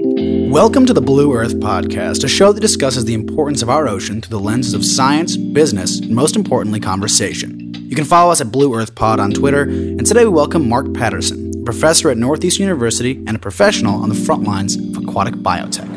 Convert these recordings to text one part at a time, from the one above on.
Welcome to the Blue Earth Podcast, a show that discusses the importance of our ocean through the lenses of science, business, and most importantly, conversation. You can follow us at Blue Earth Pod on Twitter, and today we welcome Mark Patterson, a professor at Northeast University and a professional on the front lines of aquatic biotech.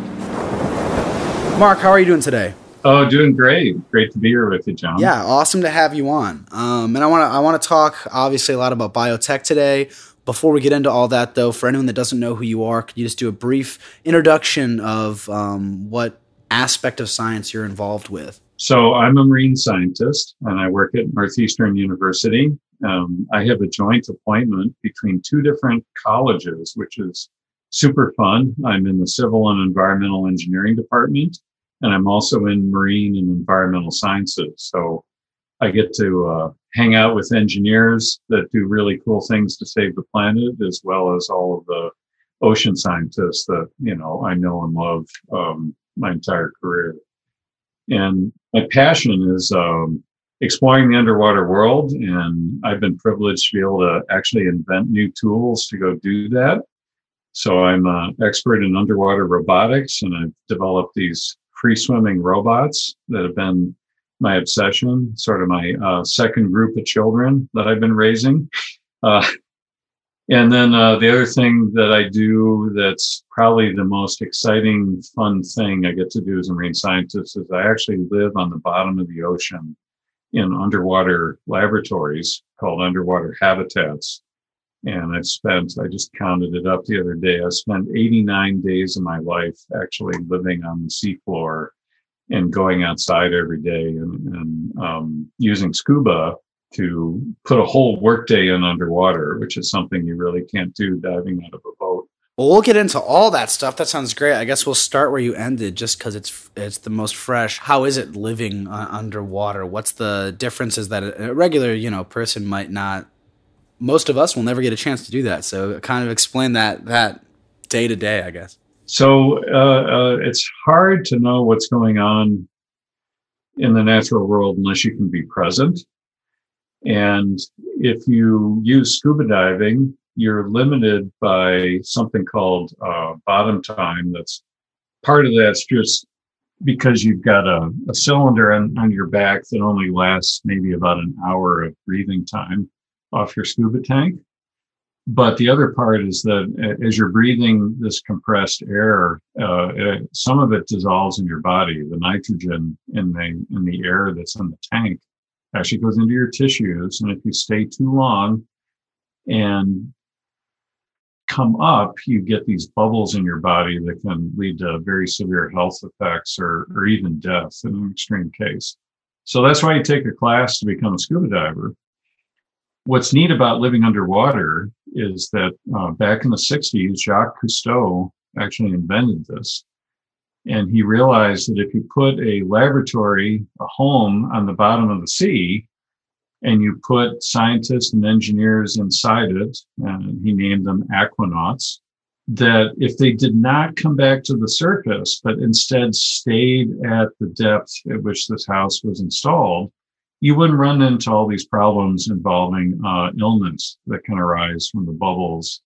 Mark, how are you doing today? Oh, doing great. Great to be here with you, John. Yeah, awesome to have you on. Um, and I want to I want to talk obviously a lot about biotech today. Before we get into all that, though, for anyone that doesn't know who you are, could you just do a brief introduction of um, what aspect of science you're involved with? So, I'm a marine scientist and I work at Northeastern University. Um, I have a joint appointment between two different colleges, which is super fun. I'm in the Civil and Environmental Engineering Department, and I'm also in Marine and Environmental Sciences. So, I get to uh, hang out with engineers that do really cool things to save the planet, as well as all of the ocean scientists that you know I know and love um, my entire career. And my passion is um, exploring the underwater world, and I've been privileged to be able to actually invent new tools to go do that. So I'm an expert in underwater robotics, and I've developed these free swimming robots that have been my obsession, sort of my uh, second group of children that I've been raising. Uh, and then uh, the other thing that I do that's probably the most exciting, fun thing I get to do as a marine scientist is I actually live on the bottom of the ocean in underwater laboratories called underwater habitats. And I've spent, I just counted it up the other day, I spent 89 days of my life actually living on the seafloor and going outside every day and, and um, using scuba to put a whole workday in underwater, which is something you really can't do diving out of a boat. Well, we'll get into all that stuff. That sounds great. I guess we'll start where you ended, just because it's it's the most fresh. How is it living uh, underwater? What's the differences that a regular you know person might not? Most of us will never get a chance to do that. So, kind of explain that that day to day, I guess. So uh, uh, it's hard to know what's going on in the natural world unless you can be present. And if you use scuba diving, you're limited by something called uh, bottom time. That's part of that's just because you've got a, a cylinder on, on your back that only lasts maybe about an hour of breathing time off your scuba tank. But the other part is that as you're breathing this compressed air, uh, it, some of it dissolves in your body. The nitrogen in the in the air that's in the tank actually goes into your tissues, and if you stay too long and come up, you get these bubbles in your body that can lead to very severe health effects or, or even death in an extreme case. So that's why you take a class to become a scuba diver what's neat about living underwater is that uh, back in the 60s, Jacques Cousteau actually invented this. And he realized that if you put a laboratory, a home on the bottom of the sea, and you put scientists and engineers inside it, and he named them aquanauts, that if they did not come back to the surface, but instead stayed at the depth at which this house was installed, you wouldn't run into all these problems involving uh, illness that can arise from the bubbles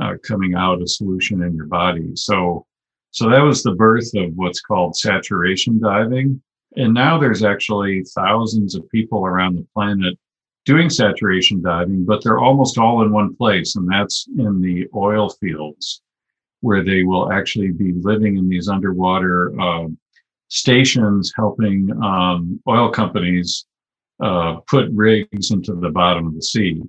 uh, coming out of solution in your body. So, so that was the birth of what's called saturation diving. And now there's actually thousands of people around the planet doing saturation diving, but they're almost all in one place, and that's in the oil fields, where they will actually be living in these underwater uh, stations, helping um, oil companies uh, put rigs into the bottom of the sea.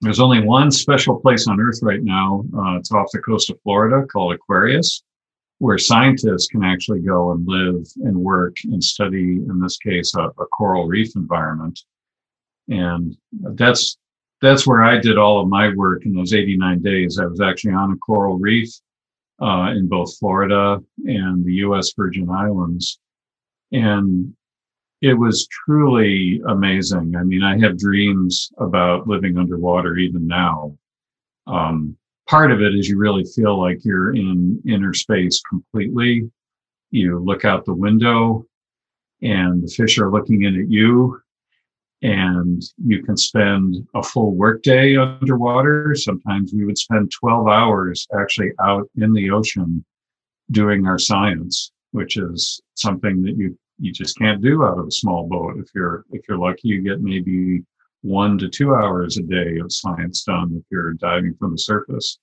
There's only one special place on Earth right now. Uh, it's off the coast of Florida called Aquarius, where scientists can actually go and live and work and study, in this case, a, a coral reef environment. And that's that's where I did all of my work in those 89 days. I was actually on a coral reef uh, in both Florida and the U.S. Virgin Islands, and it was truly amazing. I mean, I have dreams about living underwater even now. Um, part of it is you really feel like you're in inner space completely. You look out the window and the fish are looking in at you and you can spend a full workday underwater. Sometimes we would spend 12 hours actually out in the ocean doing our science, which is something that you you just can't do out of a small boat. If you're if you're lucky, you get maybe one to two hours a day of science done if you're diving from the surface.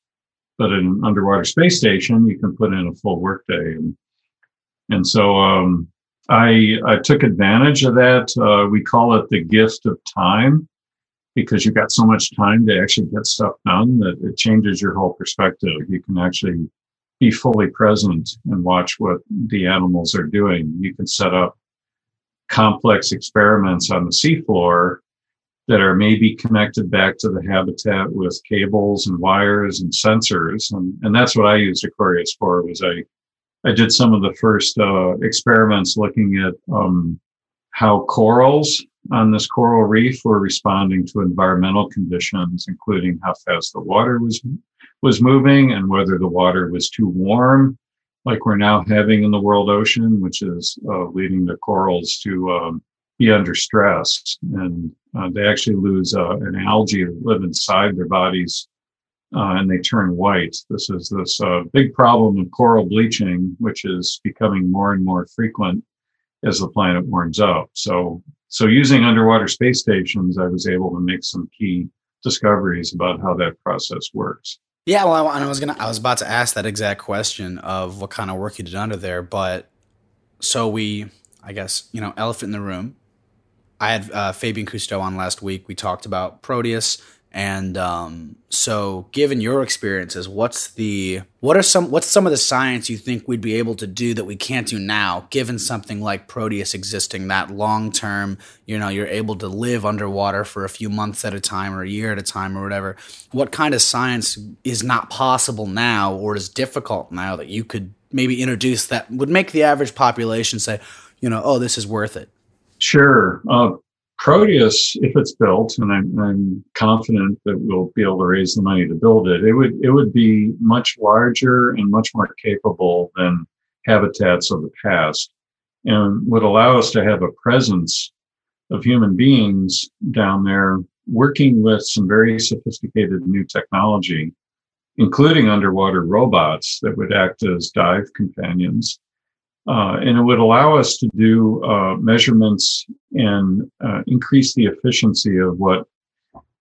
But in an underwater space station, you can put in a full workday, and and so um, I, I took advantage of that. Uh, we call it the gift of time because you've got so much time to actually get stuff done that it changes your whole perspective. You can actually be fully present and watch what the animals are doing. You can set up complex experiments on the seafloor that are maybe connected back to the habitat with cables and wires and sensors. And, and that's what I used Aquarius for was I I did some of the first uh, experiments looking at um, how corals on this coral reef were responding to environmental conditions, including how fast the water was was moving and whether the water was too warm, like we're now having in the world ocean, which is uh, leading the corals to um, be under stress, and uh, they actually lose uh, an algae that live inside their bodies uh, and they turn white. This is this uh, big problem of coral bleaching, which is becoming more and more frequent as the planet warms up. So, so using underwater space stations, I was able to make some key discoveries about how that process works. Yeah, well, I, I was gonna, I was about to ask that exact question of what kind of work you did under there, but so we, I guess, you know, elephant in the room. I had uh, Fabien Cousteau on last week. We talked about Proteus and um, so, given your experiences, what's the what are some what's some of the science you think we'd be able to do that we can't do now? Given something like Proteus existing, that long term, you know, you're able to live underwater for a few months at a time or a year at a time or whatever. What kind of science is not possible now or is difficult now that you could maybe introduce that would make the average population say, you know, oh, this is worth it? Sure. Uh, Proteus, if it's built, and I'm, I'm, confident that we'll be able to raise the money to build it, it would it would be much larger and much more capable than habitats of the past, and would allow us to have a presence of human beings down there working with some very sophisticated new technology, including underwater robots that would act as dive companions uh, and it would allow us to do uh, measurements and uh, increase the efficiency of what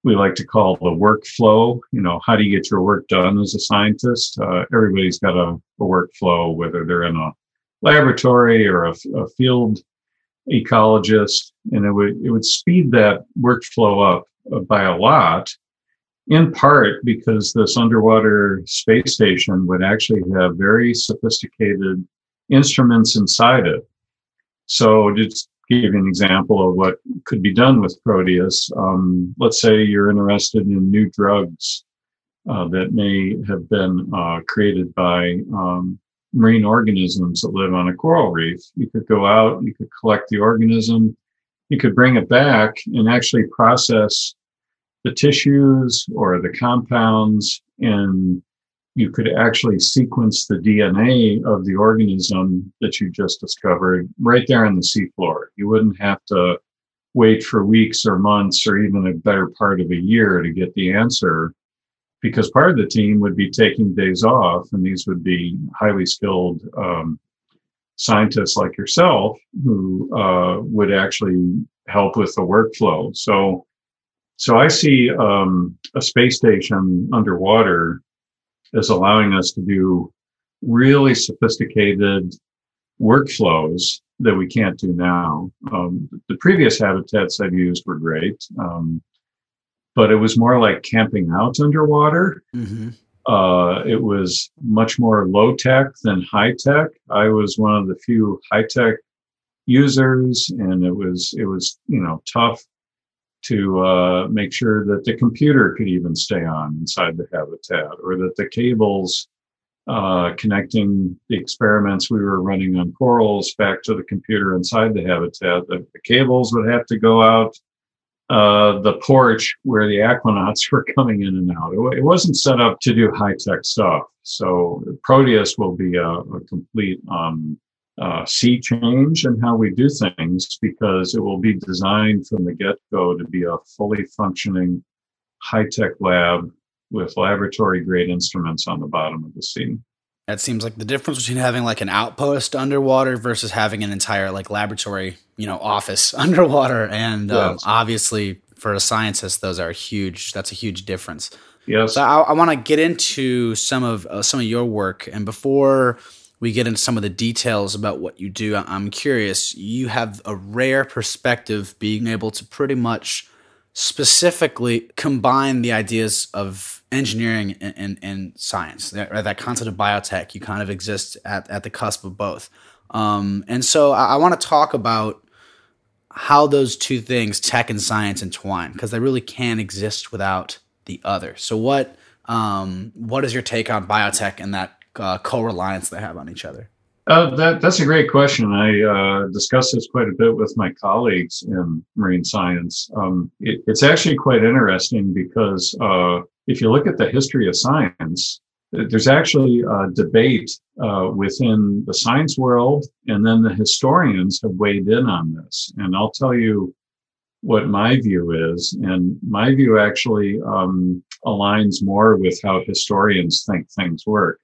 we like to call the workflow. You know, how do you get your work done as a scientist? Uh, everybody's got a, a, workflow, whether they're in a laboratory or a, a, field ecologist, and it would it would speed that workflow up uh, by a lot. In part because this underwater space station would actually have very sophisticated instruments inside it. So just give you an example of what could be done with Proteus. Um, let's say you're interested in new drugs uh, that may have been uh, created by um, marine organisms that live on a coral reef. You could go out, you could collect the organism, you could bring it back and actually process the tissues or the compounds and you could actually sequence the DNA of the organism that you just discovered right there on the seafloor. You wouldn't have to wait for weeks or months or even a better part of a year to get the answer because part of the team would be taking days off and these would be highly skilled um, scientists like yourself who uh, would actually help with the workflow so so i see um, a space station underwater is allowing us to do really sophisticated workflows that we can't do now. Um, the previous habitats I've used were great, um, but it was more like camping out underwater. Mm-hmm. Uh, it was much more low tech than high tech. I was one of the few high tech users, and it was it was you know tough to uh, make sure that the computer could even stay on inside the habitat or that the cables uh, connecting the experiments we were running on corals back to the computer inside the habitat, the, the cables would have to go out uh, the porch where the aquanauts were coming in and out. It, it wasn't set up to do high tech stuff. So Proteus will be a, a complete um, uh, sea change in how we do things because it will be designed from the get go to be a fully functioning high tech lab with laboratory grade instruments on the bottom of the sea. That seems like the difference between having like an outpost underwater versus having an entire like laboratory, you know, office underwater. And um, obviously, for a scientist, those are huge. That's a huge difference. Yes. So I, I want to get into some of uh, some of your work, and before we get into some of the details about what you do, I'm curious. You have a rare perspective, being able to pretty much specifically combine the ideas of engineering and, and, and science. That, that, concept of biotech, you kind of exist at, at the cusp of both. Um, and so I, I want to talk about how those two things, tech and science, entwine because they really can't exist without the other. So what um, what is your take on biotech and that uh, co-reliance they have on each other? Uh, that that's a great question. I uh, discuss this quite a bit with my colleagues in marine science. Um, it, it's actually quite interesting because uh, if you look at the history of science, there's actually a debate uh, within the science world, and then the historians have weighed in on this. And I'll tell you what my view is, and my view actually um, aligns more with how historians think things work.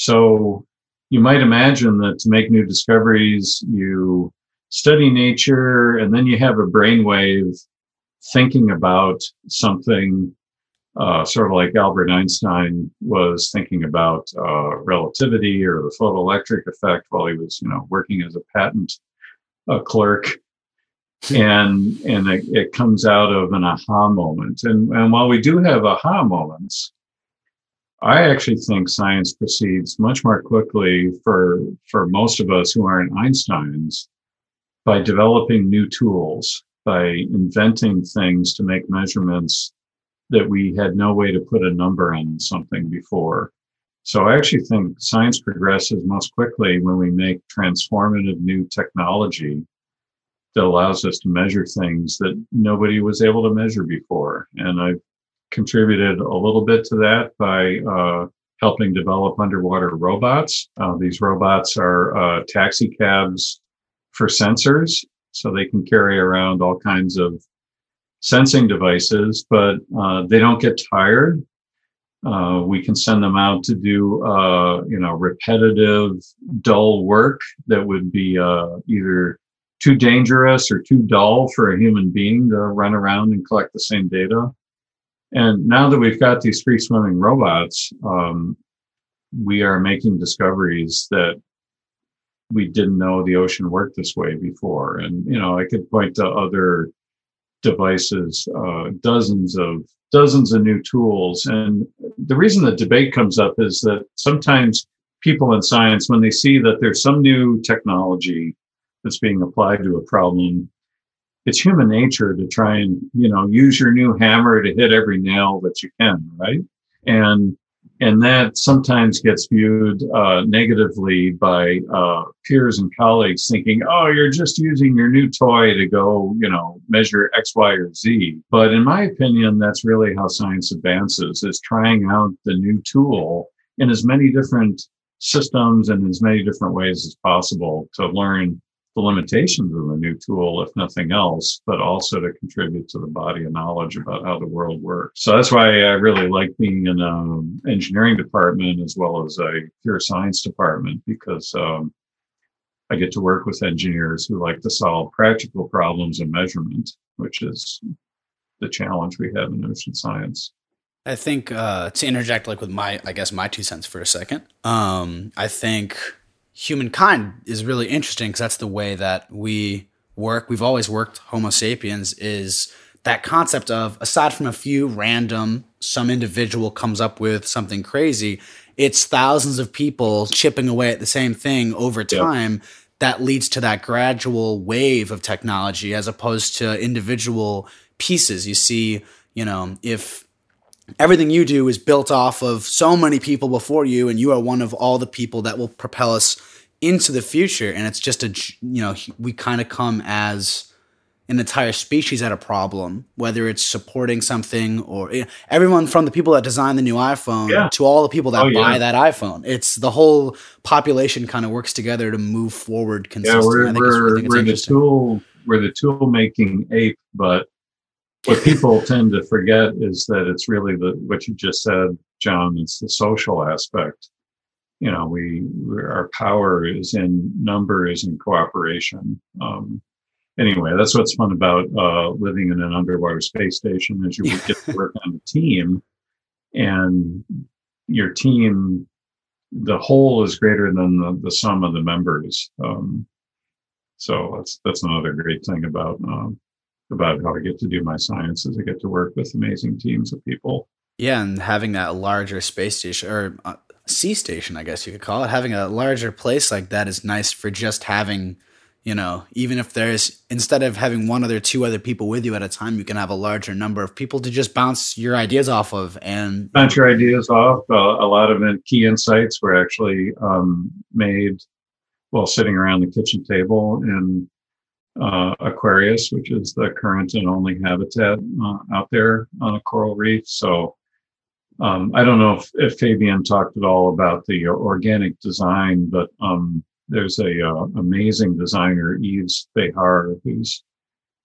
So you might imagine that to make new discoveries, you study nature and then you have a brainwave thinking about something uh, sort of like Albert Einstein was thinking about uh, relativity or the photoelectric effect while he was, you know, working as a patent uh, clerk. And and it, it, comes out of an aha moment. And, and while we do have aha moments, I actually think science proceeds much more quickly for for most of us who aren't Einsteins by developing new tools, by inventing things to make measurements that we had no way to put a number on something before. So I actually think science progresses most quickly when we make transformative new technology that allows us to measure things that nobody was able to measure before. And I've contributed a little bit to that by uh, helping develop underwater robots. Uh, these robots are uh, taxi cabs for sensors, so they can carry around all kinds of sensing devices, but uh, they don't get tired. Uh, we can send them out to do, uh, you know, repetitive, dull work that would be either too dangerous or too dull for a human being to run around and collect the same data. And now that we've got these free swimming robots, um, we are making discoveries that we didn't know the ocean worked this way before. And, you know, I could point to other devices, uh, dozens of dozens of new tools. And the reason the debate comes up is that sometimes people in science, when they see that there's some new technology that's being applied to a problem, it's human nature to try and you know use your new hammer to hit every nail that you can right? And and that sometimes gets viewed uh, negatively by uh, peers and colleagues thinking oh you're just using your new toy to go you know measure x y or z. But in my opinion that's really how science advances is trying out the new tool in as many different systems and as many different ways as possible to learn the limitations of the new tool, if nothing else, but also to contribute to the body of knowledge about how the world works. So that's why I really like being in an engineering department as well as a pure science department because um, I get to work with engineers who like to solve practical problems in measurement, which is the challenge we have in ocean science. I think uh, to interject, like with my, I guess my two cents for a second. Um, I think humankind is really interesting because that's the way that we work. We've always worked. Homo sapiens is that concept of aside from a few random, some individual comes up with something crazy. It's thousands of people chipping away at the same thing over time. Yep. That leads to that gradual wave of technology as opposed to individual pieces. You see, you know, if everything you do is built off of so many people before you and you are one of all the people that will propel us into the future and it's just a you know we kind of come as an entire species at a problem, whether it's supporting something or you know, everyone from the people that design the new iPhone Yeah. to all the people that Oh, yeah. buy that iPhone. It's the whole population kind of works together to move forward Yeah, consistently. we're I think it's, I we're, it's we're the tool we're the tool making ape, but what people tend to forget is that it's really the what you just said, John. It's the social aspect. You know, we our power is in numbers and cooperation. Um, anyway, that's what's fun about uh, living in an underwater space station is you get to work on a team, and your team, the whole is greater than the, the sum of the members. Um, so that's that's another great thing about um, about how I get to do my science is I get to work with amazing teams of people. Yeah, and having that larger space station or uh, sea station, I guess you could call it, having a larger place like that is nice for just having, you know, even if there's instead of having one other two other people with you at a time, you can have a larger number of people to just bounce your ideas off of and Bounce your ideas off. Uh, a lot of key insights were actually um, made while sitting around the kitchen table in uh, Aquarius, which is the current and only habitat uh, out there on a coral reef. So um, I don't know if, if Fabien talked at all about the organic design, but um, there's a uh, amazing designer, Yves Behar, who's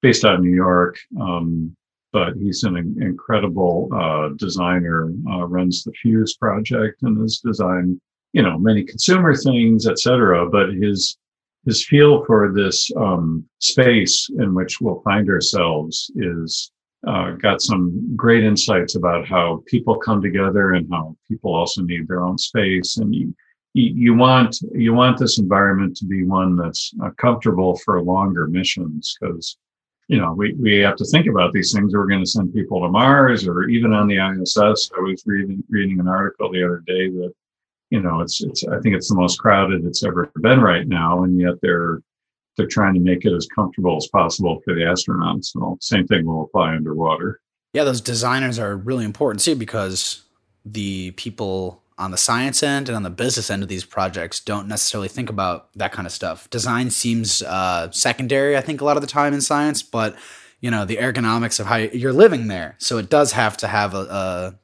based out of New York. Um, but he's an incredible uh, designer, uh, runs the Fuse project and has designed, you know, many consumer things, et cetera. But his his feel for this um, space in which we'll find ourselves is uh, got some great insights about how people come together and how people also need their own space. And you you, want you want this environment to be one that's uh, comfortable for longer missions because you know, we, we have to think about these things. We're going to send people to Mars or even on the ISS. I was reading, reading an article the other day that, you know, it's, it's, I think it's the most crowded it's ever been right now. And yet they're, they're trying to make it as comfortable as possible for the astronauts. Well, same thing will apply underwater. yeah, those designers are really important too because the people on the science end and on the business end of these projects don't necessarily think about that kind of stuff. Design seems uh, secondary, I think, a lot of the time in science, but you know the ergonomics of how you're living there, so it does have to have a, a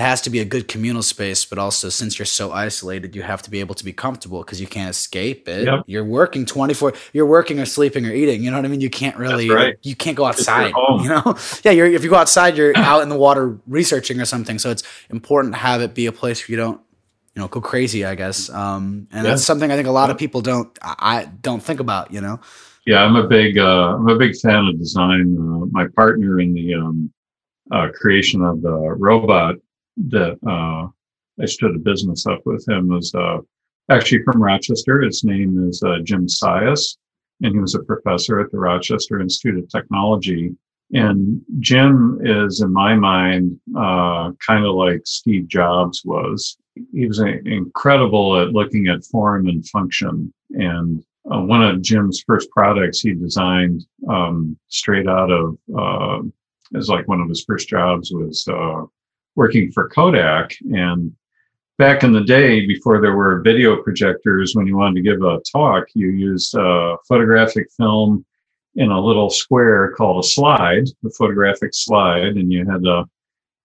it has to be a good communal space, but also since you're so isolated, you have to be able to be comfortable because you can't escape it. Yep. You're working 24, you're working or sleeping or eating. You know what I mean? You can't really, right. you can't go outside. You know? yeah. You're, if you go outside, you're out in the water researching or something. So it's important to have it be a place where you don't, you know, go crazy, I guess. Um, and Yeah. that's something I think a lot of people don't, I I don't think about, you know? Yeah, I'm a big uh, I'm a big fan of design. Uh, my partner in the um, uh, creation of the robot that uh, I stood a business up with him was uh, actually from Rochester. His name is uh, Jim Sias, and he was a professor at the Rochester Institute of Technology. And Jim is, in my mind, uh, kind of like Steve Jobs was. He was a- incredible at looking at form and function and uh, one of Jim's first products he designed um, straight out of uh, is like one of his first jobs was uh, working for Kodak. And back in the day, before there were video projectors, when you wanted to give a talk, you used photographic film in a little square called a slide, the photographic slide, and you had a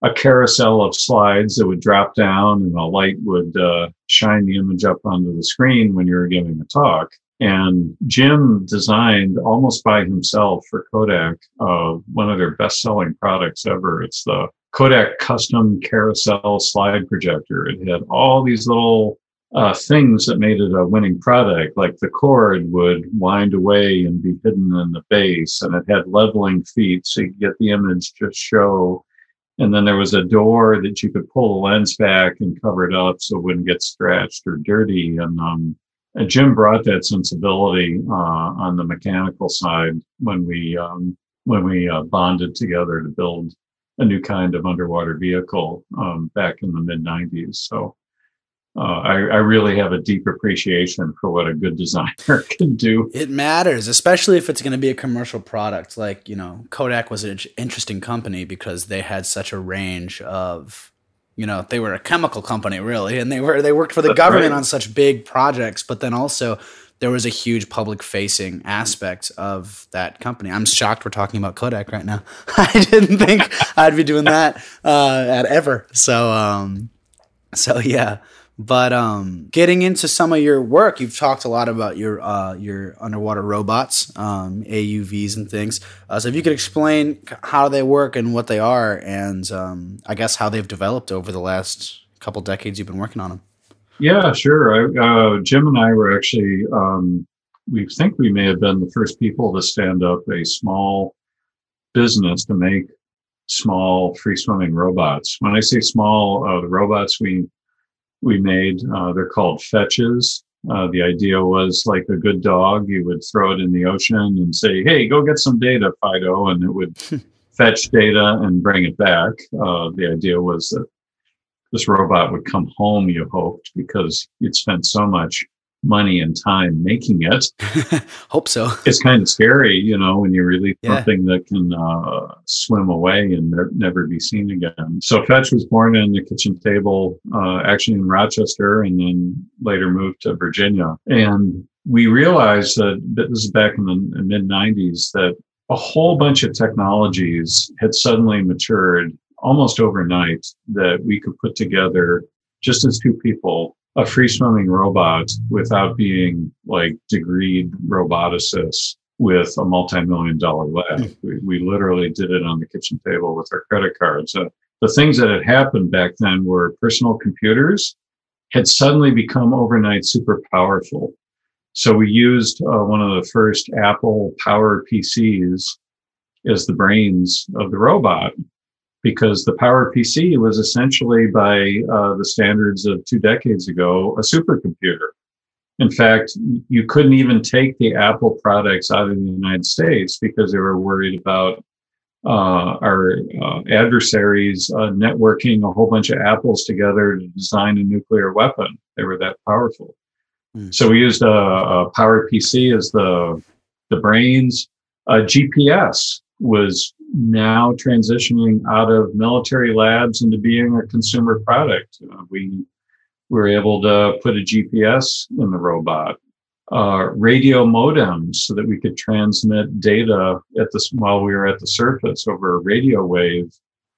a carousel of slides that would drop down and a light would uh, shine the image up onto the screen when you were giving a talk. And Jim designed almost by himself for Kodak uh, one of their best selling products ever. It's the Kodak custom carousel slide projector. It had all these little uh, things that made it a winning product, like the cord would wind away and be hidden in the base, and it had leveling feet so you could get the image just show and then there was a door that you could pull the lens back and cover it up so it wouldn't get scratched or dirty. And, um, Jim brought that sensibility uh, on the mechanical side when we um, when we uh, bonded together to build a new kind of underwater vehicle um, back in the mid '90s. So uh, I, I really have a deep appreciation for what a good designer can do. It matters, especially if it's going to be a commercial product. Like, you know, Kodak was an interesting company because they had such a range of, you know, they were a chemical company really, and they were they worked for the That's government right. on such big projects, but then also there was a huge public facing aspect of that company. I'm shocked we're talking about Kodak right now. I didn't think I'd be doing that uh, at ever. So, um, so yeah. But um, getting into some of your work, you've talked a lot about your uh, your underwater robots, um, AUVs, and things. Uh, so if you could explain how they work and what they are, and um, I guess how they've developed over the last couple decades you've been working on them. Yeah, sure. I, uh, Jim and I were actually, um, we think we may have been the first people to stand up a small business to make small free swimming robots. When I say small, uh, the robots we we made, uh, they're called fetches. Uh, the idea was like a good dog, you would throw it in the ocean and say, "Hey, go get some data, Fido," and it would fetch data and bring it back. Uh, the idea was that this robot would come home, you hoped, because you'd spent so much money and time making it. Hope so. It's kind of scary, you know, when you release yeah. something that can uh, swim away and ne- never be seen again. So Fetch was born in the kitchen table, uh, actually in Rochester, and then later moved to Virginia. And we realized that, that this is back in the mid 90s that a whole bunch of technologies had suddenly matured almost overnight that we could put together just as two people a free swimming robot without being like degreed roboticists with a multi-million dollar lab. Mm. We, we, literally did it on the kitchen table with our credit cards. Uh, the things that had happened back then were personal computers had suddenly become overnight super powerful. So we used uh, one of the first Apple Power PCs as the brains of the robot because the Power PC was essentially, by uh, the standards of two decades ago, a supercomputer. In fact, you couldn't even take the Apple products out of the United States because they were worried about uh, our uh, adversaries uh, networking a whole bunch of apples together to design a nuclear weapon. They were that powerful. Mm. So we used a, a, Power PC as the the brains. GPS was now transitioning out of military labs into being a consumer product. Uh, we were able to put a GPS in the robot, uh, radio modems so that we could transmit data at the while we were at the surface over a radio wave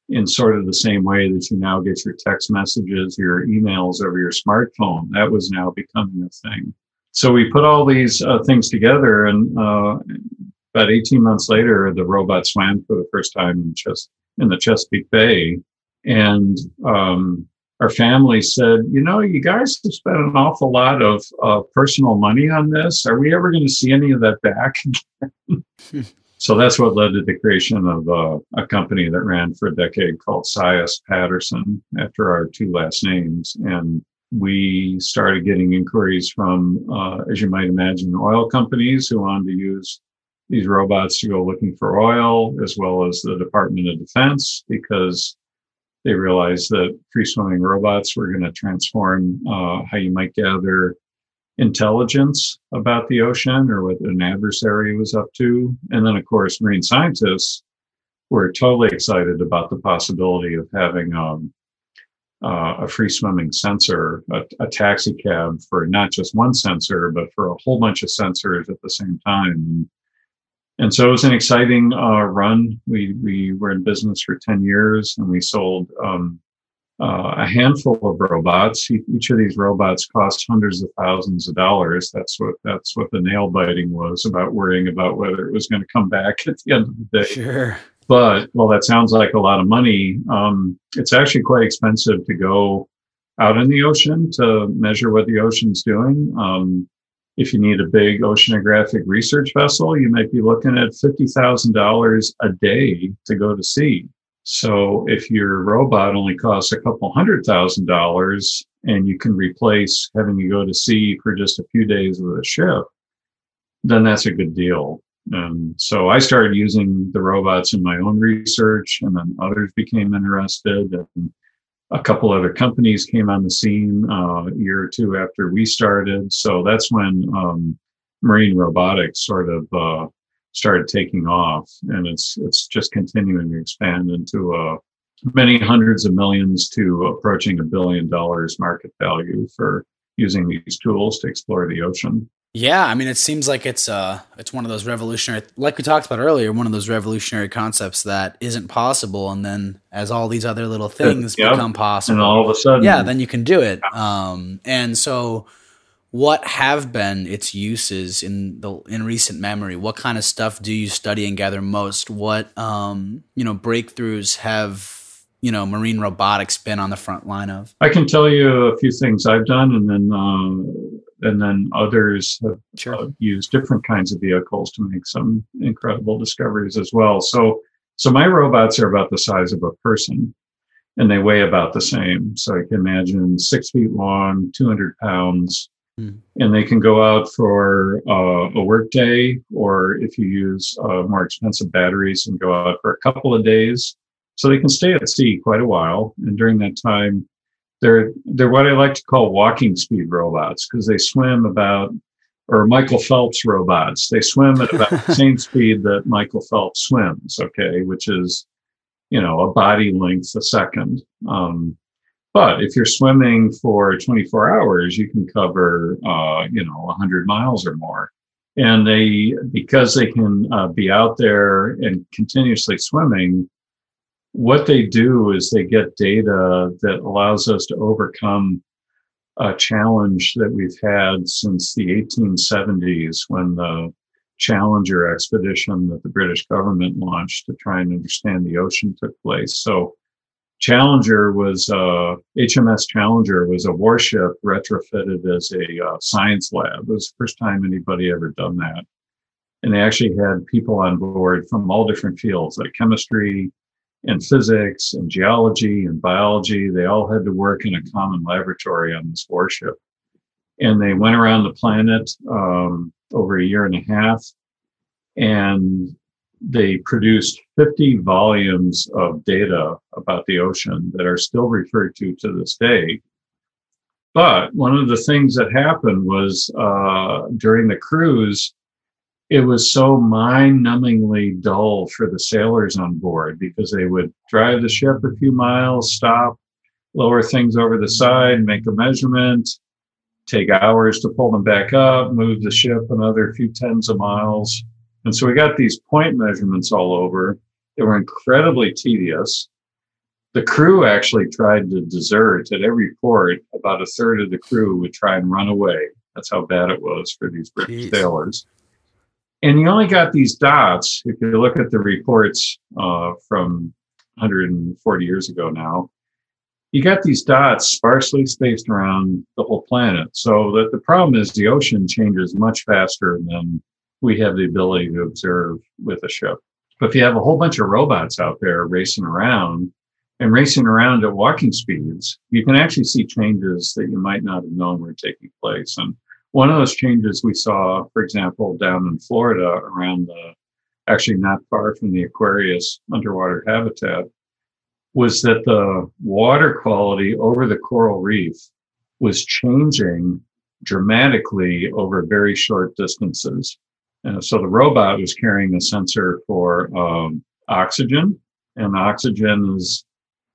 in sort of the same way that you now get your text messages, your emails over your smartphone. That was now becoming a thing. So we put all these uh, things together and uh, about 18 months later, the robot swam for the first time in, Ches- in the Chesapeake Bay. And um, our family said, you know, you guys have spent an awful lot of uh, personal money on this. Are we ever going to see any of that back? so that's what led to the creation of uh, a company that ran for a decade called Sias Patterson after our two last names. And we started getting inquiries from, uh, as you might imagine, oil companies who wanted to use these robots to go looking for oil, as well as the Department of Defense, because they realized that free swimming robots were going to transform uh, how you might gather intelligence about the ocean or what an adversary was up to. And then, of course, marine scientists were totally excited about the possibility of having um, uh, a free swimming sensor, a, a, taxi cab for not just one sensor, but for a whole bunch of sensors at the same time. And and so it was an exciting uh, run. We we were in business for ten years, and we sold um, uh, a handful of robots. Each of these robots cost hundreds of thousands of dollars. That's what that's what the nail biting was about worrying about whether it was going to come back at the end of the day. Sure. But well, that sounds like a lot of money. Um, it's actually quite expensive to go out in the ocean to measure what the ocean's doing. Um, if you need a big oceanographic research vessel, you might be looking at $50,000 a day to go to sea. So if your robot only costs a couple hundred thousand dollars and you can replace having to go to sea for just a few days with a ship, then that's a good deal. And so I started using the robots in my own research and then others became interested. And a couple other companies came on the scene uh, a year or two after we started. So that's when um, marine robotics sort of uh, started taking off, and it's it's just continuing to expand into uh, many hundreds of millions to approaching a billion dollars market value for using these tools to explore the ocean. Yeah, I mean, it seems like it's uh, it's one of those revolutionary, like we talked about earlier, one of those revolutionary concepts that isn't possible, and then as all these other little things yep. become possible, and all of a sudden, yeah, then you can do it. Um, and so, what have been its uses in the in recent memory? What kind of stuff do you study and gather most? What um, you know breakthroughs have you know marine robotics been on the front line of? I can tell you a few things I've done, and then. Uh, and then others have sure. uh, used different kinds of vehicles to make some incredible discoveries as well. So, so my robots are about the size of a person, and they weigh about the same. So I can imagine six feet long, 200 pounds, mm. and they can go out for uh, a work day, or if you use uh, more expensive batteries, and go out for a couple of days. So they can stay at sea quite a while, and during that time, they're they're what I like to call walking speed robots because they swim about or Michael Phelps robots. They swim at about the same speed that Michael Phelps swims, okay, which is, you know, a body length a second. Um, but if you're swimming for 24 hours, you can cover, uh, you know, 100 miles or more. And they, because they can uh, be out there and continuously swimming, what they do is they get data that allows us to overcome a challenge that we've had since the 1870s when the Challenger expedition that the British government launched to try and understand the ocean took place. So Challenger was uh, HMS Challenger was a warship retrofitted as a uh, science lab. It was the first time anybody ever done that, and they actually had people on board from all different fields like chemistry, and physics and geology and biology. They all had to work in a common laboratory on this warship. And they went around the planet um, over a year and a half and they produced 50 volumes of data about the ocean that are still referred to to this day. But one of the things that happened was uh, during the cruise, it was so mind numbingly dull for the sailors on board because they would drive the ship a few miles, stop, lower things over the side, make a measurement, take hours to pull them back up, move the ship another few tens of miles. And so we got these point measurements all over. They were incredibly tedious. The crew actually tried to desert at every port. About a third of the crew would try and run away. That's how bad it was for these British Jeez. sailors and you only got these dots if you look at the reports uh, from 140 years ago now you got these dots sparsely spaced around the whole planet. So that the problem is the ocean changes much faster than we have the ability to observe with a ship. But if you have a whole bunch of robots out there racing around and racing around at walking speeds you can actually see changes that you might not have known were taking place. And one of those changes we saw, for example, down in Florida around the, actually not far from the Aquarius underwater habitat, was that the water quality over the coral reef was changing dramatically over very short distances. And so the robot was carrying a sensor for um, oxygen, and oxygen is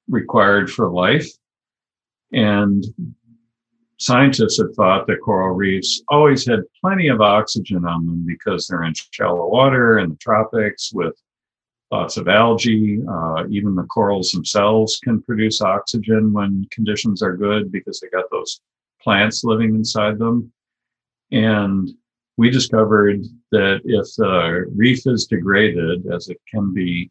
required for life. And scientists had thought that coral reefs always had plenty of oxygen on them because they're in shallow water in the tropics with lots of algae. Uh, even the corals themselves can produce oxygen when conditions are good because they got those plants living inside them. And we discovered that if the reef is degraded, as it can be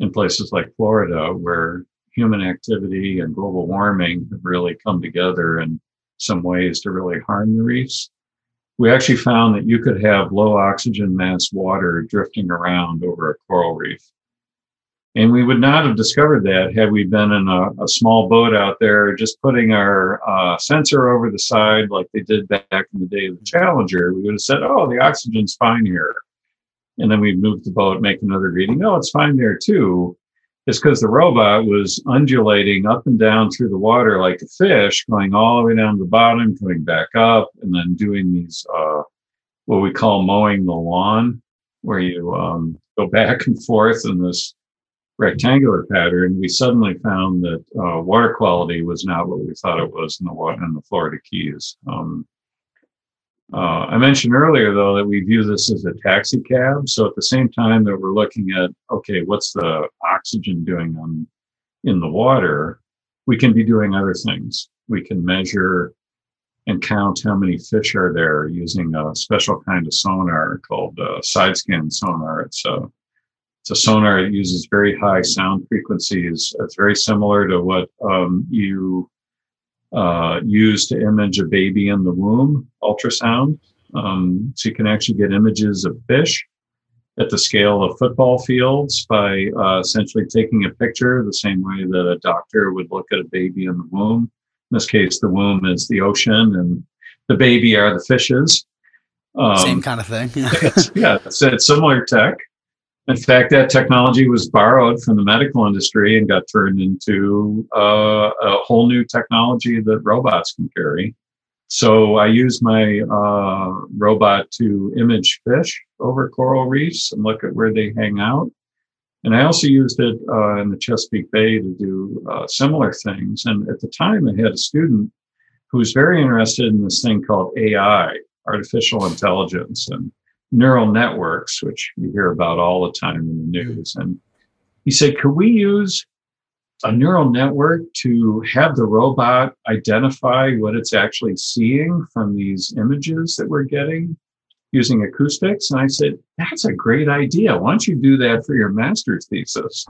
in places like Florida, where human activity and global warming have really come together and some ways to really harm the reefs. We actually found that you could have low oxygen mass water drifting around over a coral reef. And we would not have discovered that had we been in a, a small boat out there, just putting our uh, sensor over the side like they did back in the day of the Challenger. We would have said, oh, the oxygen's fine here. And then we'd move the boat, make another reading. Oh, it's fine there too is because the robot was undulating up and down through the water like a fish, going all the way down to the bottom, coming back up, and then doing these uh, what we call mowing the lawn, where you um, go back and forth in this rectangular pattern. We suddenly found that uh, water quality was not what we thought it was in the water in the Florida Keys. Um, Uh, I mentioned earlier, though, that we view this as a taxi cab. So at the same time that we're looking at, okay, what's the oxygen doing on in the water, we can be doing other things. We can measure and count how many fish are there using a special kind of sonar called uh, side scan sonar. It's a it's a sonar that uses very high sound frequencies. It's very similar to what um, you uh, use to image a baby in the womb, ultrasound. Um, so you can actually get images of fish at the scale of football fields by uh, essentially taking a picture the same way that a doctor would look at a baby in the womb. In this case, the womb is the ocean and the baby are the fishes. Um, same kind of thing. yeah, it's, it's similar tech. In fact, that technology was borrowed from the medical industry and got turned into uh, a whole new technology that robots can carry. So I use my uh, robot to image fish over coral reefs and look at where they hang out. And I also used it uh, in the Chesapeake Bay to do uh, similar things. And at the time, I had a student who was very interested in this thing called AI, artificial intelligence. And neural networks, which you hear about all the time in the mm-hmm. news. And he said, could we use a neural network to have the robot identify what it's actually seeing from these images that we're getting using acoustics? And I said, that's a great idea. Why don't you do that for your master's thesis?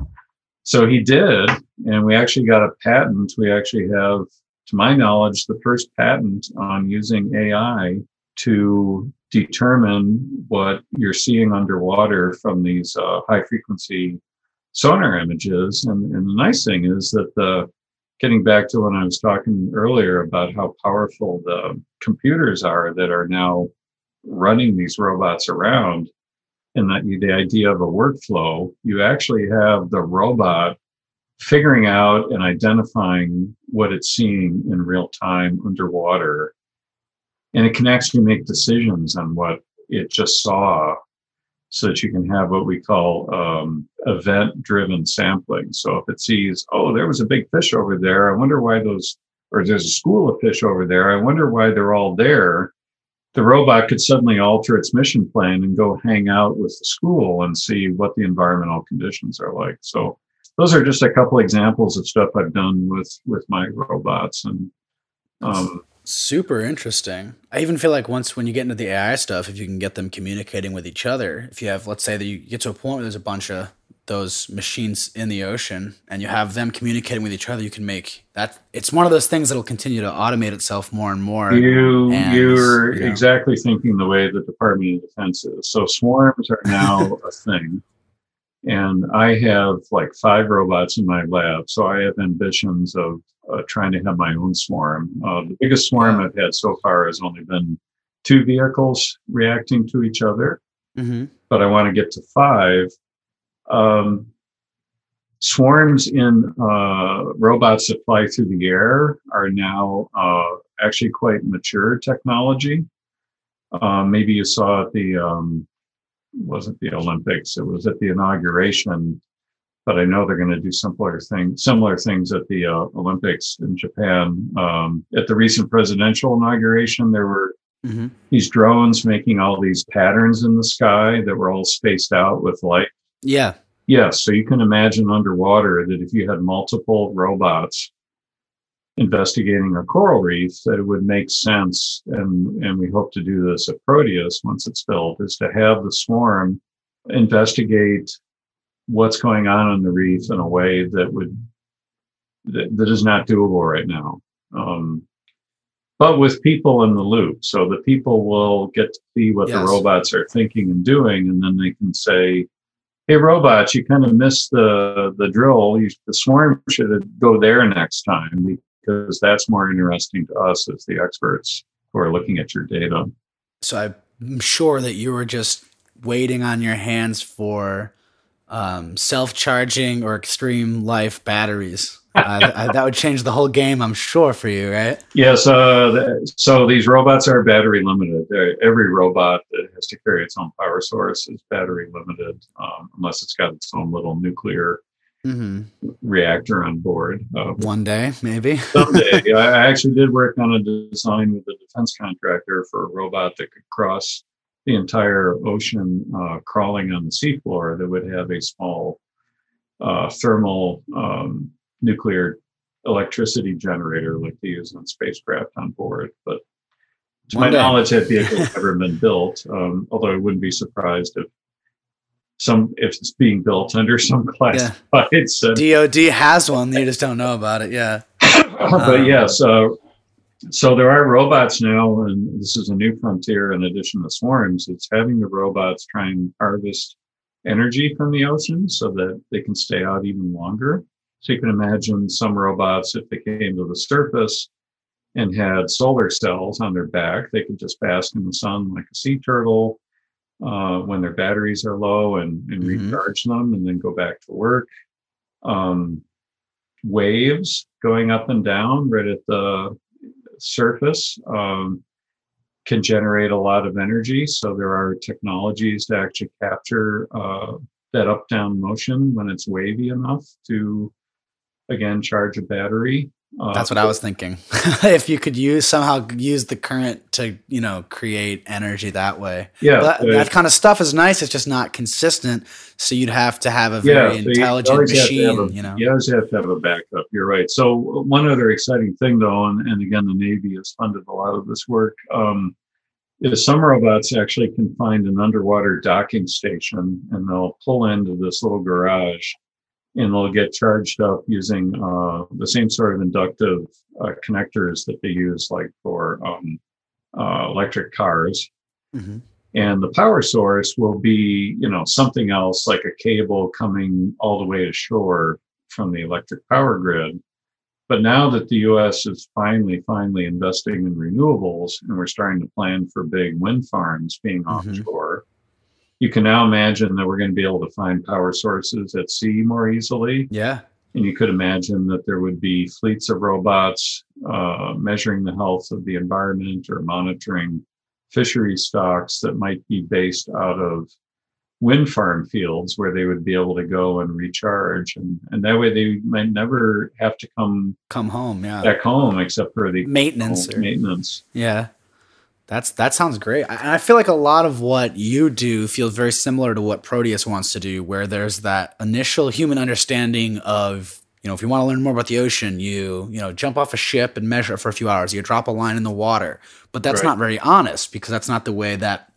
So he did, and we actually got a patent. We actually have, to my knowledge, the first patent on using AI to determine what you're seeing underwater from these uh, high frequency sonar images. And, and, the nice thing is that the getting back to when I was talking earlier about how powerful the computers are that are now running these robots around, and that you, the idea of a workflow, you actually have the robot figuring out and identifying what it's seeing in real time underwater and it can actually make decisions on what it just saw so that you can have what we call um, event driven sampling. So if it sees, oh, there was a big fish over there, I wonder why those, or there's a school of fish over there, I wonder why they're all there. The robot could suddenly alter its mission plan and go hang out with the school and see what the environmental conditions are like. So those are just a couple examples of stuff I've done with with my robots and um, super interesting. I even feel like once when you get into the AI stuff, if you can get them communicating with each other, if you have, let's say that you get to a point where there's a bunch of those machines in the ocean and you have them communicating with each other, you can make that. It's one of those things that'll continue to automate itself more and more. You and, you're you know. exactly thinking the way the Department of Defense is. So swarms are now a thing. And I have like five robots in my lab. So I have ambitions of uh, trying to have my own swarm. Uh, the biggest swarm I've had so far has only been two vehicles reacting to each other, mm-hmm. but I want to get to five. Um, swarms in uh, robots that fly through the air are now uh, actually quite mature technology. Uh, maybe you saw at the um, wasn't the Olympics; it was at the inauguration but I know they're going to do similar things, similar things at the uh, Olympics in Japan. Um, at the recent presidential inauguration, there were mm-hmm. these drones making all these patterns in the sky that were all spaced out with light. Yeah. Yes. So you can imagine underwater that if you had multiple robots investigating a coral reef, that it would make sense. And, and we hope to do this at Proteus once it's built, is to have the swarm investigate what's going on in the reef in a way that would that, that is not doable right now. Um, but with people in the loop, so the people will get to see what yes. the robots are thinking and doing, and then they can say, "Hey, robots, you kind of missed the the drill. You, the swarm should go there next time because that's more interesting to us as the experts who are looking at your data." So I'm sure that you were just waiting on your hands for um, self-charging or extreme life batteries. Uh, that would change the whole game, I'm sure, for you, right? Yes. Uh, so these robots are battery limited. Every robot that has to carry its own power source is battery limited, um, unless it's got its own little nuclear mm-hmm. reactor on board. Uh, One day, maybe. someday. I actually did work on a design with a defense contractor for a robot that could cross the entire ocean uh, crawling on the seafloor that would have a small uh, thermal um, nuclear electricity generator like they use on spacecraft on board. But to One my day. knowledge, that vehicle has never been built. Um, although I wouldn't be surprised if some if it's being built under some classified. Yeah. DoD has one. You just don't know about it. Yeah. but um, yes, uh, so there are robots now, and this is a new frontier in addition to swarms. It's having the robots try and harvest energy from the ocean so that they can stay out even longer. So you can imagine some robots, if they came to the surface and had solar cells on their back, they could just bask in the sun like a sea turtle uh, when their batteries are low and, and mm-hmm. recharge them and then go back to work. Um, waves going up and down right at the surface um, can generate a lot of energy. So there are technologies to actually capture uh, that up down motion when it's wavy enough to again charge a battery. Uh, That's what I was thinking. if you could use somehow use the current to you know create energy that way. Yeah, that, that, kind of stuff is nice. It's just not consistent. So you'd have to have a very yeah, so intelligent machine. A, you know, you always have to have a backup. You're right. So one other exciting thing though, and, and again, the Navy has funded a lot of this work. Um, is some robots actually can find an underwater docking station and they'll pull into this little garage and they'll get charged up using uh, the same sort of inductive uh, connectors that they use like for um, uh, electric cars. Mm-hmm. And the power source will be, you know, something else like a cable coming all the way to shore from the electric power grid. But now that the US is finally, finally investing in renewables and we're starting to plan for big wind farms being mm-hmm. offshore, you can now imagine that we're going to be able to find power sources at sea more easily. Yeah. And you could imagine that there would be fleets of robots uh, measuring the health of the environment or monitoring fishery stocks that might be based out of wind farm fields where they would be able to go and recharge and, and that way they might never have to come come home yeah back home except for the maintenance or, maintenance yeah that's that sounds great. I, I feel like a lot of what you do feels very similar to what Proteus wants to do, where there's that initial human understanding of you know if you want to learn more about the ocean, you you know jump off a ship and measure it for a few hours. You drop a line in the water, but that's right. not very honest because that's not the way that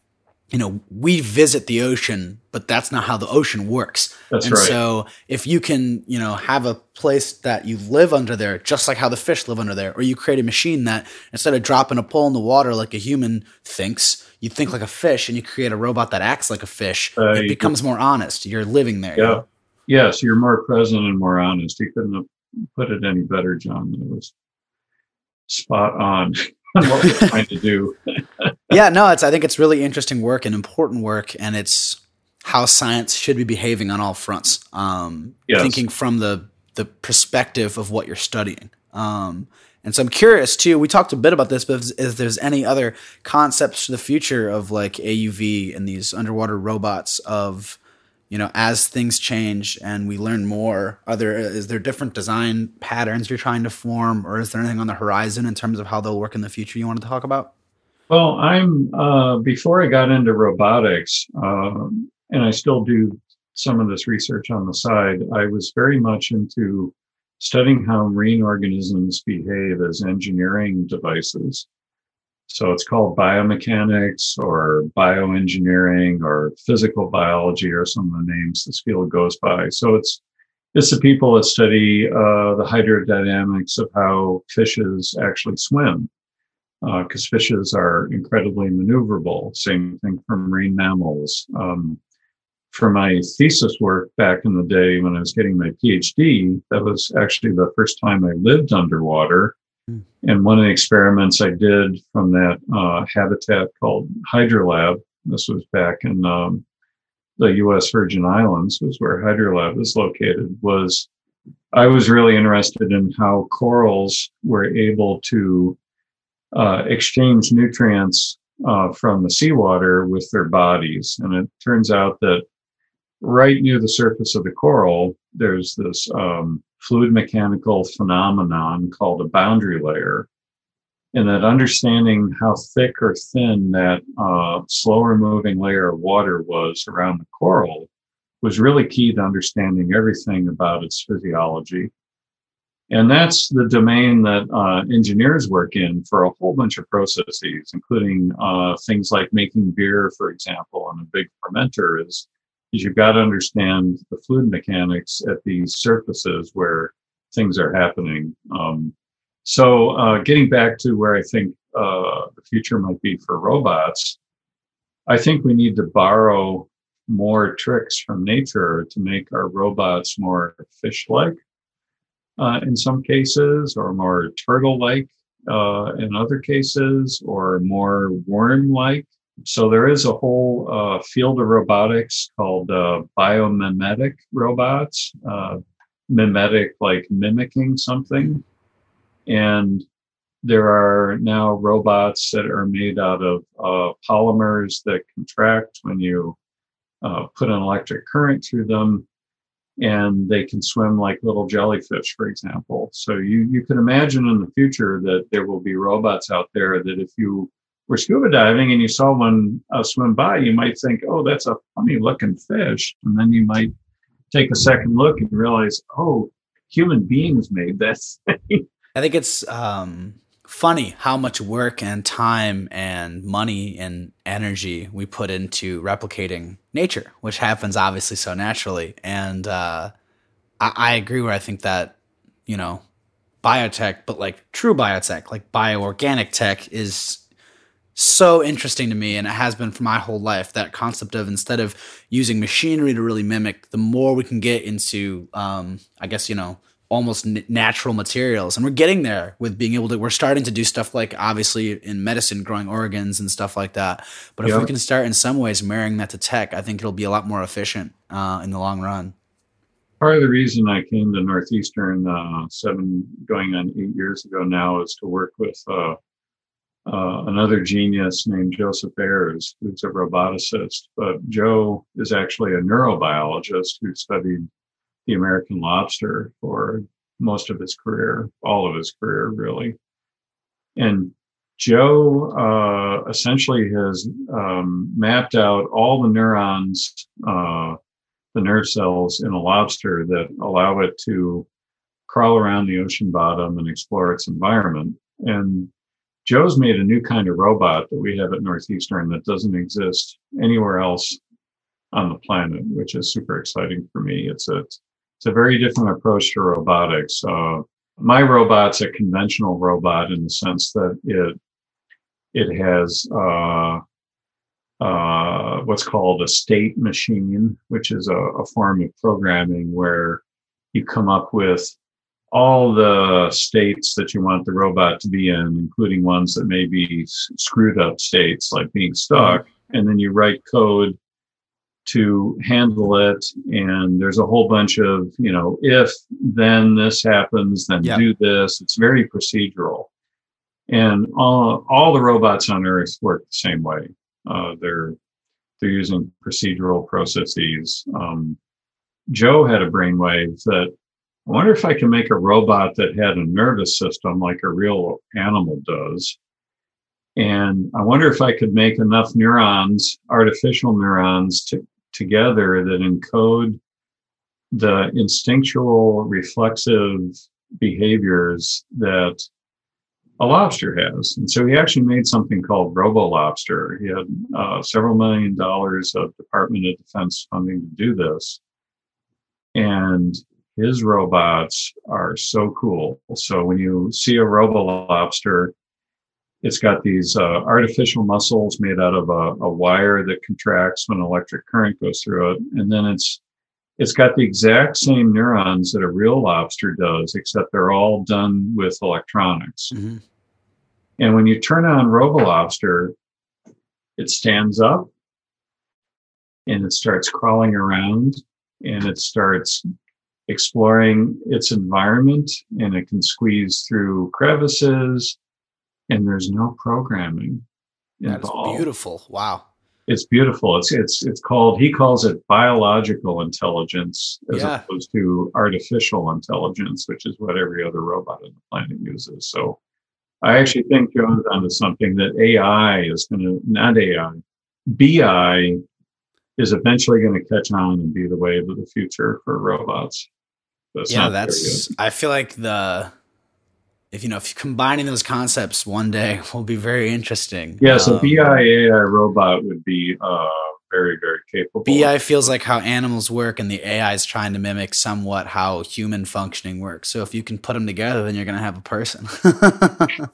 you know, we visit the ocean, but that's not how the ocean works. That's and right. so if you can, you know, have a place that you live under there, just like how the fish live under there, or you create a machine that instead of dropping a pole in the water like a human thinks, you think like a fish and you create a robot that acts like a fish, uh, it becomes more honest. You're living there. Yeah. You know? Yes, you're more present and more honest. You couldn't have put it any better, John. It was spot on. what we're trying to do. yeah, no, it's I think it's really interesting work and important work, and it's how science should be behaving on all fronts. Um, yes. Thinking from the the perspective of what you're studying. Um, and so I'm curious too. We talked a bit about this, but if, if, there's any other concepts for the future of like AUV and these underwater robots of you know, as things change and we learn more, are there is there different design patterns you're trying to form, or is there anything on the horizon in terms of how they'll work in the future you want to talk about? Well, I'm uh, before I got into robotics, um, and I still do some of this research on the side. I was very much into studying how marine organisms behave as engineering devices. So it's called biomechanics or bioengineering or physical biology or some of the names this field goes by. So it's it's the people that study uh, the hydrodynamics of how fishes actually swim, because uh, fishes are incredibly maneuverable. Same thing for marine mammals. Um, for my thesis work back in the day when I was getting my PhD, that was actually the first time I lived underwater. Hmm. And one of the experiments I did from that uh, habitat called Hydrolab, this was back in um, the U.S. Virgin Islands, was where Hydrolab is located, was I was really interested in how corals were able to uh, exchange nutrients uh, from the seawater with their bodies. And it turns out that right near the surface of the coral, there's this um, fluid mechanical phenomenon called a boundary layer. And that understanding how thick or thin that uh, slower moving layer of water was around the coral was really key to understanding everything about its physiology. And that's the domain that uh, engineers work in for a whole bunch of processes, including uh, things like making beer, for example, and a big fermenter is, is you've got to understand the fluid mechanics at these surfaces where things are happening. Um, so uh, getting back to where I think uh, the future might be for robots, I think we need to borrow more tricks from nature to make our robots more fish-like uh, in some cases, or more turtle-like uh, in other cases, or more worm-like. So there is a whole uh, field of robotics called uh, biomimetic robots, uh, mimetic like mimicking something, and there are now robots that are made out of uh, polymers that contract when you put an electric current through them and they can swim like little jellyfish, for example. So you, you can imagine in the future that there will be robots out there that if you were scuba diving and you saw one uh, swim by, you might think, oh, that's a funny looking fish. And then you might take a second look and realize, oh, human beings made thing. I think it's um, funny how much work and time and money and energy we put into replicating nature, which happens obviously so naturally. And uh, I, I agree where I think that, you know, biotech, but like true biotech, like bioorganic tech is so interesting to me and it has been for my whole life that concept of instead of using machinery to really mimic the more we can get into um, i guess you know almost natural materials. And we're getting there with being able to we're starting to do stuff like obviously in medicine growing organs and stuff like that. But if we can start in some ways marrying that to tech i think it'll be a lot more efficient uh, in the long run. Part of the reason i came to northeastern uh, seven going on eight years ago now is to work with uh, uh another genius named joseph ayers who's a roboticist. But joe is actually a neurobiologist who studied the American lobster for most of his career, all of his career, really. And Joe uh, essentially has um, mapped out all the neurons, uh, the nerve cells in a lobster that allow it to crawl around the ocean bottom and explore its environment. And Joe's made a new kind of robot that we have at Northeastern that doesn't exist anywhere else on the planet, which is super exciting for me. It's a it's a very different approach to robotics. Uh, my robot's a conventional robot in the sense that it it has uh, uh, what's called a state machine, which is a, a, form of programming where you come up with all the states that you want the robot to be in, including ones that may be screwed up states like being stuck, and then you write code to handle it. And there's a whole bunch of, you know, if then this happens, then do this. It's very procedural. And all, all the robots on Earth work the same way. Uh, they're they're using procedural processes. Um, Joe had a brainwave that I wonder if I can make a robot that had a nervous system like a real animal does. And I wonder if I could make enough neurons, artificial neurons, to together that encode the instinctual reflexive behaviors that a lobster has. And so he actually made something called Robo Lobster. He had uh, several million dollars of Department of Defense funding to do this. And his robots are so cool. So when you see a Robo Lobster, it's got these uh, artificial muscles made out of a, a, wire that contracts when electric current goes through it, and then it's it's got the exact same neurons that a real lobster does, except they're all done with electronics. Mm-hmm. And when you turn on RoboLobster, it stands up and it starts crawling around and it starts exploring its environment and it can squeeze through crevices and there's no programming. That's beautiful. Wow. it's beautiful. It's it's it's called he calls it biological intelligence as Yeah. opposed to artificial intelligence, which is what every other robot on the planet uses. So I actually think Joe's onto something that AI is going to not AI, BI is eventually going to catch on and be the wave of the future for robots. That's yeah, that's. I feel like the if you know if combining those concepts one day will be very interesting. Yeah, so Um, BI AI robot would be uh, very very capable. BI feels like how animals work, and the AI is trying to mimic somewhat how human functioning works. So if you can put them together, then you're going to have a person.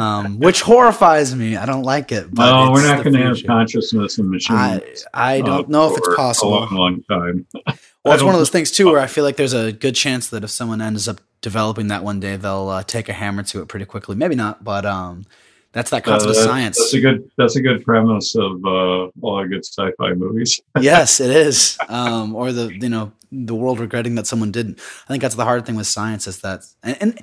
um, which horrifies me. I don't like it. But No, we're not going to have consciousness in machines. I I uh, don't know if it's possible. A long, long time. Well, it's one of those things too where I feel like there's a good chance that if someone ends up developing that one day, they'll uh, take a hammer to it pretty quickly. Maybe not, but um, that's that Uh, concept of science. That's a good. That's a good premise of uh, all the good sci-fi movies. yes, it is. Um, or the you know the world regretting that someone didn't. I think that's the hard thing with science is that, and, and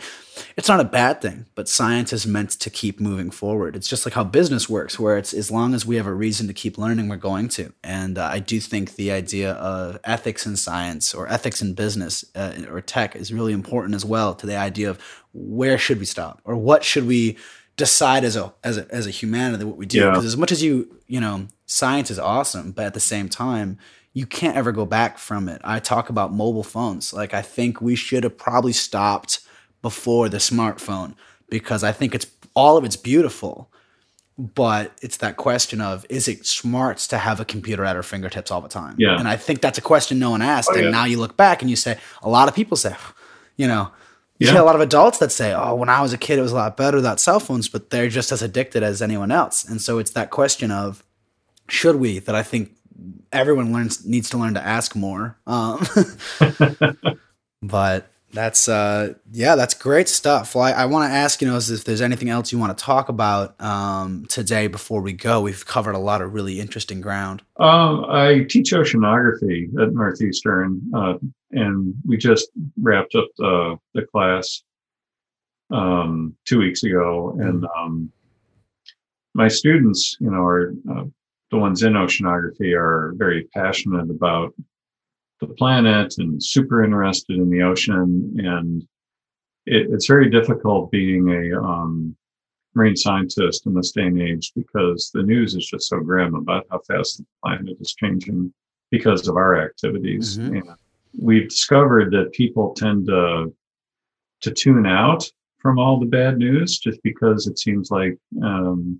it's not a bad thing, but science is meant to keep moving forward. It's just like how business works, where it's as long as we have a reason to keep learning, we're going to. And uh, I do think the idea of ethics in science or ethics in business uh, or tech is really important as well to the idea of where should we stop or what should we decide as a as a as a humanity what we do Yeah. because as much as you you know science is awesome but at the same time you can't ever go back from it i talk about mobile phones like i think we should have probably stopped before the smartphone because i think it's all of it's beautiful but it's that question of is it smart to have a computer at our fingertips all the time Yeah. and i think that's a question no one asked Oh, and yeah. now you look back and you say a lot of people say you know you Yeah. see a lot of adults that say, "Oh, when I was a kid, it was a lot better without cell phones," but they're just as addicted as anyone else. And so it's that question of, should we? That I think everyone learns needs to learn to ask more. Um, but that's uh, yeah, that's great stuff. Well, I, I want to ask you know is if there's anything else you want to talk about um, today before we go. We've covered a lot of really interesting ground. Um, I teach oceanography at Northeastern, uh, and we just wrapped up the, the class um, two weeks ago. And um, my students, you know, are uh, the ones in oceanography are very passionate about the planet and super interested in the ocean. And it, it's very difficult being a um, marine scientist in this day and age because the news is just so grim about how fast the planet is changing because of our activities. Mhm. And we've discovered that people tend to to tune out from all the bad news just because it seems like um,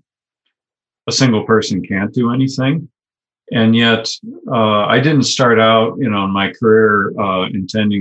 a single person can't do anything. And yet, uh, I didn't start out, you know, in my career uh, intending